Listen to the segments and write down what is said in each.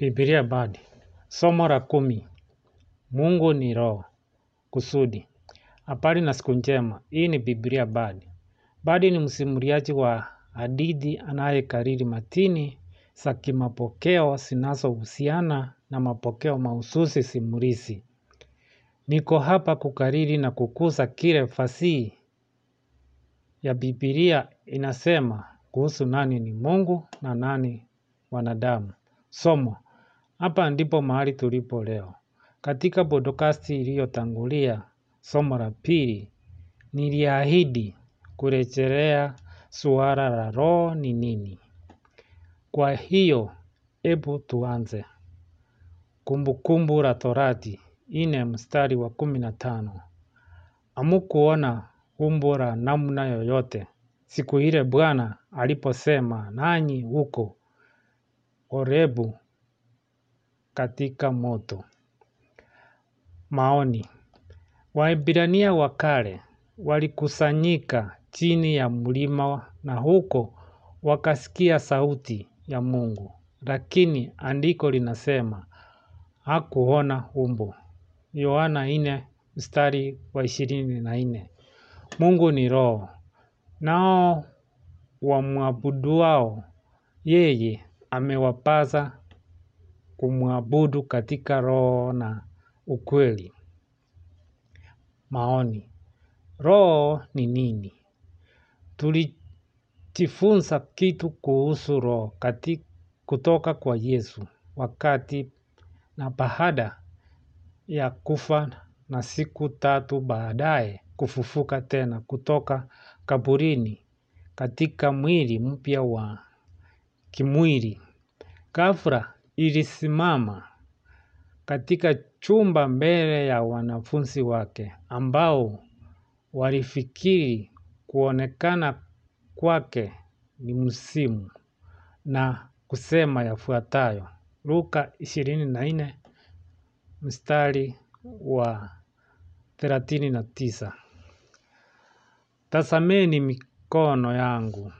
Biblia Bard. Somo la kumi. Mungu ni roho. Kusudi. Habari na siku njema. Hii ni Biblia Badi. Badi ni msimuliaji wa hadithi anayekariri matini za kimapokeo zinazohusiana na mapokeo mahususi simulizi. Niko hapa kukariri na kukuza kile fasihi ya Biblia inasema kuhusu nani ni Mungu na nani wanadamu. Somo. Hapa ndipo mahali tulipo leo. Katika podokasti iliyotangulia, somo la pili, niliahidi kurejelea suala la roho ni nini. Kwa hiyo, hebu tuanze. Kumbukumbu la Torati, ine mstari wa kumi na tano. Hamkuona umbo la namna yoyote siku ile Bwana aliposema nanyi huko Horebu katika moto. Maoni. Waebrania wa kale walikusanyika chini ya mlima na huko wakasikia sauti ya Mungu, lakini andiko linasema hakuona umbo. Yohana 4 mstari wa ishirini na nne. Mungu ni roho, nao wamwabuduao yeye amewapasa kumwabudu katika roho na ukweli. Maoni. Roho ni nini? Tulijifunza kitu kuhusu roho kutoka kwa Yesu wakati na baada ya kufa na siku tatu baadaye kufufuka tena kutoka kaburini katika mwili mpya wa kimwili. Ghafla ilisimama katika chumba mbele ya wanafunzi wake ambao walifikiri kuonekana kwake ni msimu na kusema yafuatayo. Luka 24 mstari wa 39. Tazameni mikono yangu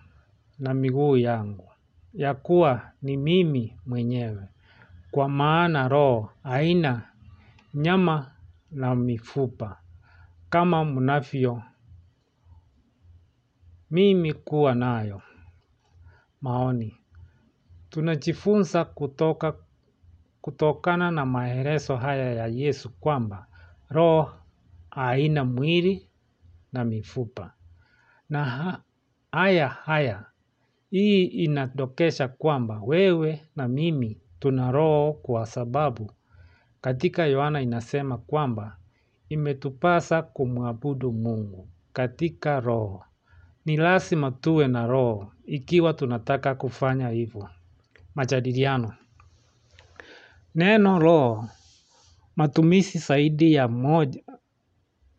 na miguu yangu, ya kuwa ni mimi mwenyewe, kwa maana roho haina nyama na mifupa, kama mnavyo mimi kuwa nayo. Maoni. Tunajifunza kutoka kutokana na maelezo haya ya Yesu kwamba roho haina mwili na mifupa. Na haya haya hii inadokesha kwamba wewe na mimi tuna roho kwa sababu katika Yohana inasema kwamba imetupasa kumwabudu Mungu katika roho. Ni lazima tuwe na roho ikiwa tunataka kufanya hivyo. Majadiliano. Neno roho matumizi zaidi ya moja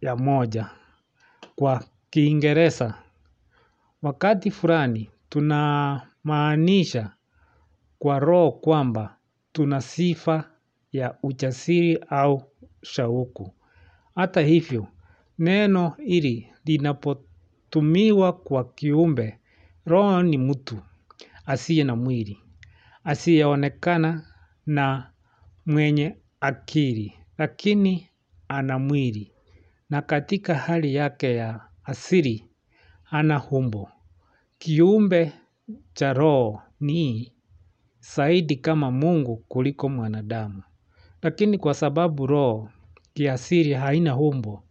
ya moja kwa kiingereza. Wakati fulani tunamaanisha kwa roho kwamba tuna sifa ya ujasiri au shauku. Hata hivyo, neno hili linapotumiwa kwa kiumbe, roho ni mtu, asiye na mwili, asiyeonekana na mwenye akili, lakini ana mwili, na katika hali yake ya asili, ana umbo. Kiumbe cha roho ni zaidi kama Mungu kuliko mwanadamu. Lakini kwa sababu roho kiasili haina umbo,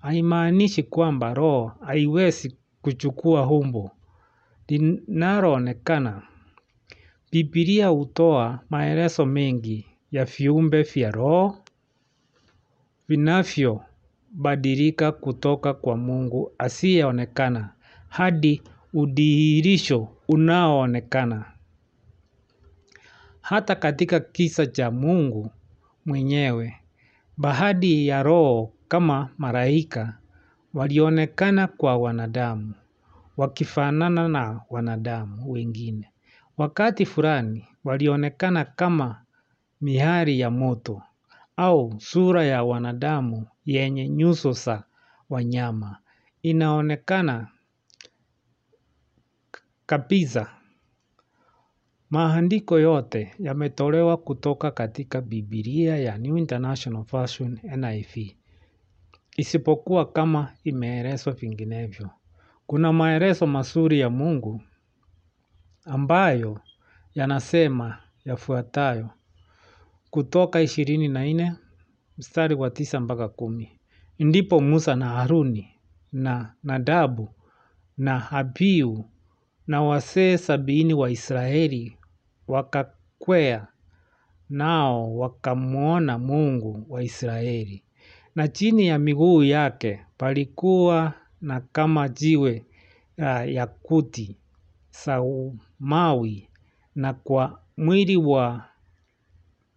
haimaanishi kwamba roho haiwezi kuchukua umbo. Linaloonekana, Biblia hutoa maelezo mengi ya viumbe vya roho vinavyobadilika kutoka kwa Mungu asiyeonekana hadi udhihirisho unaoonekana. Hata katika kisa cha Mungu mwenyewe, baadhi ya roho kama malaika walionekana kwa wanadamu, wakifanana na wanadamu wengine. Wakati fulani walionekana kama mihari ya moto au sura ya wanadamu yenye nyuso za wanyama. Inaonekana kabisa Maandiko yote yametolewa kutoka katika Biblia ya New International Version NIV. Isipokuwa kama imeelezwa vinginevyo. Kuna maelezo mazuri ya mungu ambayo yanasema yafuatayo. Kutoka ishirini na nne mstari wa tisa mpaka kumi. Ndipo Musa na Haruni na Nadabu na Abiu na wazee sabini wa Israeli wakakwea nao wakamwona Mungu wa Israeli. Na chini ya miguu yake palikuwa na kama jiwe la yakuti saumawi, na kwa mwili wa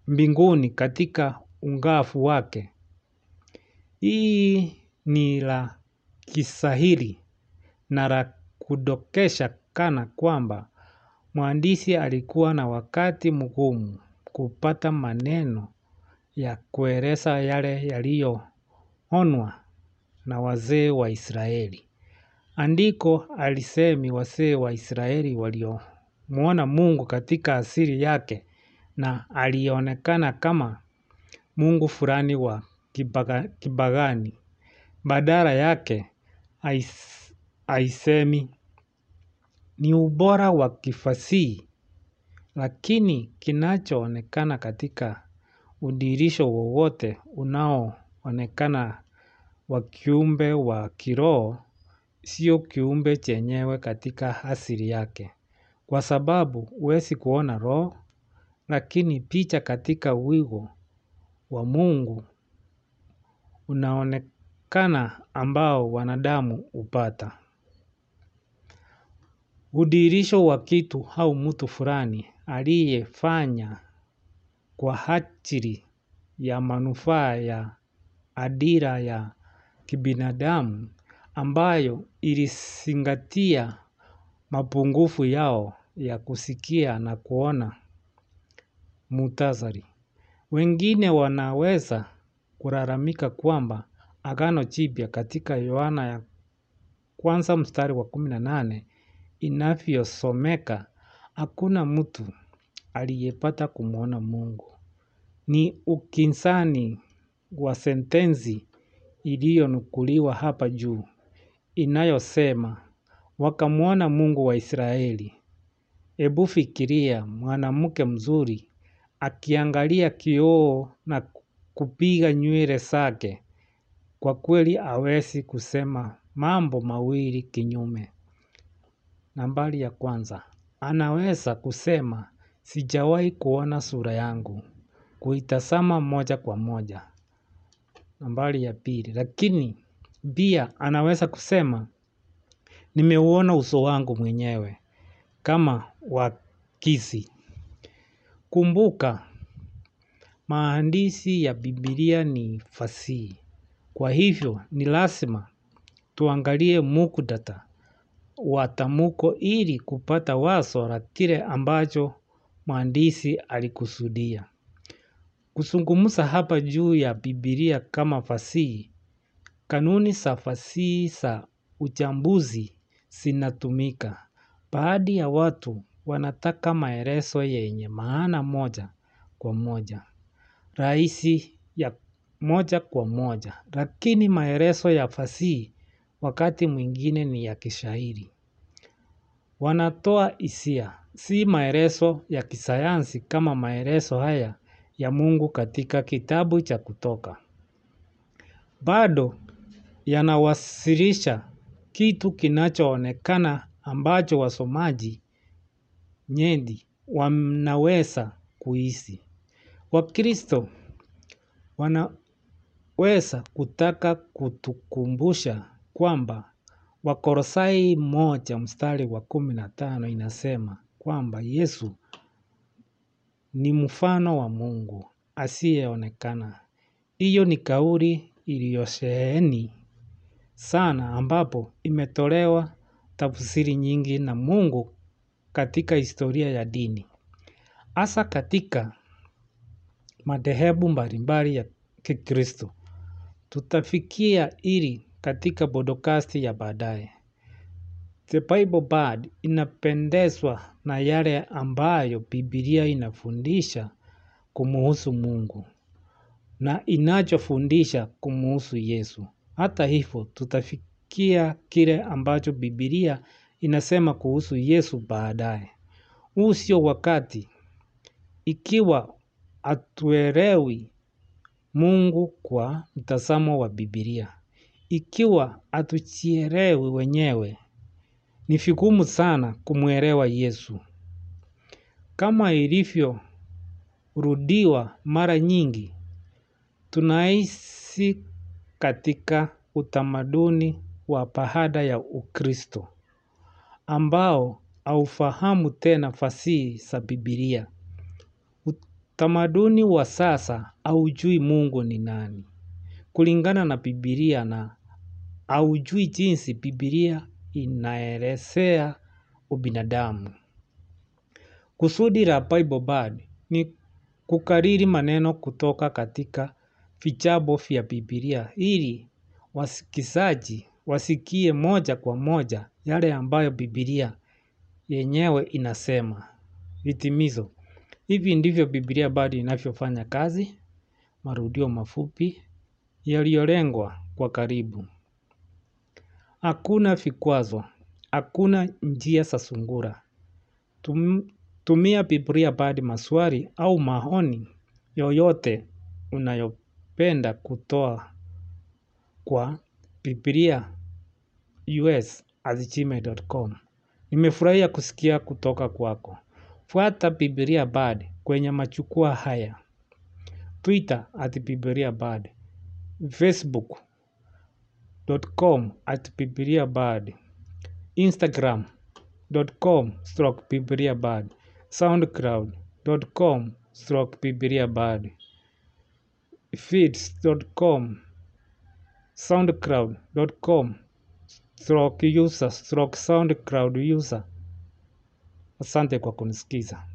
mbinguni katika ungafu wake. Hii ni la kisahili na la kudokesha kana kwamba mwandishi alikuwa na wakati mgumu kupata maneno ya kueleza yale yaliyoonwa na wazee wa Israeli. Andiko alisemi wazee wa Israeli waliomwona mungu katika asili yake na alionekana kama mungu fulani wa kipagani. Badala yake haisemi ni ubora wa kifasihi lakini kinachoonekana katika udirisho wowote unaoonekana wa kiumbe wa kiroho sio kiumbe chenyewe katika asili yake. Kwa sababu huwezi kuona roho lakini picha katika wigo wa mungu unaonekana ambao wanadamu hupata. Udhihirisho wa kitu au mtu fulani aliyefanya kwa ajili ya manufaa ya adira ya kibinadamu ambayo ilizingatia mapungufu yao ya kusikia na kuona muhtasari. Wengine wanaweza kulalamika kwamba agano jipya katika Yohana ya kwanza mstari wa kumi na nane inavyosomeka hakuna mtu aliyepata kumwona mungu. Ni ukinzani wa sentensi iliyonukuliwa hapa juu. Inayosema wakamwona mungu wa Israeli. Hebu fikiria mwanamke mzuri akiangalia kioo na kupiga nywele zake kwa kweli hawezi kusema mambo mawili kinyume. Nambari ya kwanza. Anaweza kusema sijawahi kuona sura yangu kuitazama moja kwa moja. Nambari ya pili. Lakini pia anaweza kusema nimeuona uso wangu mwenyewe kama wakisi. Kumbuka maandishi ya Biblia ni fasihi. Kwa hivyo ni lazima tuangalie muktadha wa tamko ili kupata wazo la kile ambacho mwandishi alikusudia. Kuzungumza hapa juu ya Biblia kama fasihi, kanuni za fasihi za uchambuzi zinatumika. Baadhi ya watu wanataka maelezo yenye maana moja kwa moja. Rahisi ya moja kwa moja. Lakini maelezo ya fasihi wakati mwingine ni ya kishairi. Wanatoa hisia. Si maelezo ya kisayansi kama maelezo haya ya mungu katika kitabu cha kutoka. Bado yanawasilisha kitu kinachoonekana ambacho wasomaji nyendi wanaweza kuhisi. Wakristo wanaweza kutaka kutukumbusha kwamba wakolosai moja mstari wa kumi na tano inasema kwamba Yesu ni mfano wa mungu asiyeonekana. Hiyo ni kauli iliyosheheni sana ambapo imetolewa tafsiri nyingi na mungu katika historia ya dini. Hasa katika madhehebu mbalimbali ya kikristo. Tutafikia hili katika podokasti ya baadaye. The Bible Bard inapendezwa na yale ambayo Biblia inafundisha kumuhusu Mungu na inachofundisha kumuhusu Yesu. Hata hivyo tutafikia kile ambacho Biblia inasema kuhusu Yesu baadaye. Huu sio wakati ikiwa hatuelewi Mungu kwa mtazamo wa Biblia. Ikiwa hatujielewi wenyewe, ni vigumu sana kumwelewa Yesu. Kama ilivyorudiwa mara nyingi, tunaishi katika utamaduni wa baada ya Ukristo, ambao haufahamu tena fasihi za Biblia. Utamaduni wa sasa haujui Mungu ni nani. Kulingana na Biblia na haujui jinsi Biblia inaelezea ubinadamu. Kusudi la Bible Bard ni kukariri maneno kutoka katika vitabu vya Biblia ili wasikizaji wasikie moja kwa moja yale ambayo Biblia yenyewe inasema. Hitimizo. Hivi ndivyo Biblia Bard inavyofanya kazi, marudio mafupi, yaliyolengwa kwa karibu. Hakuna vikwazo, hakuna njia za sungura. Tumia Biblia Bard maswali au maoni yoyote unayopenda kutoa kwa Biblia US at gmail.com. Nimefurahia kusikia kutoka kwako. Fuata Biblia badi kwenye majukwaa haya. Twitter at Biblia Bard. Facebook.com at Biblia Bard. Instagram.com stroke Biblia Bard. Soundcloud.com stroke Biblia Bard. Feeds.com soundcloud.com stroke user stroke soundcloud user. Asante kwa kunisikiza.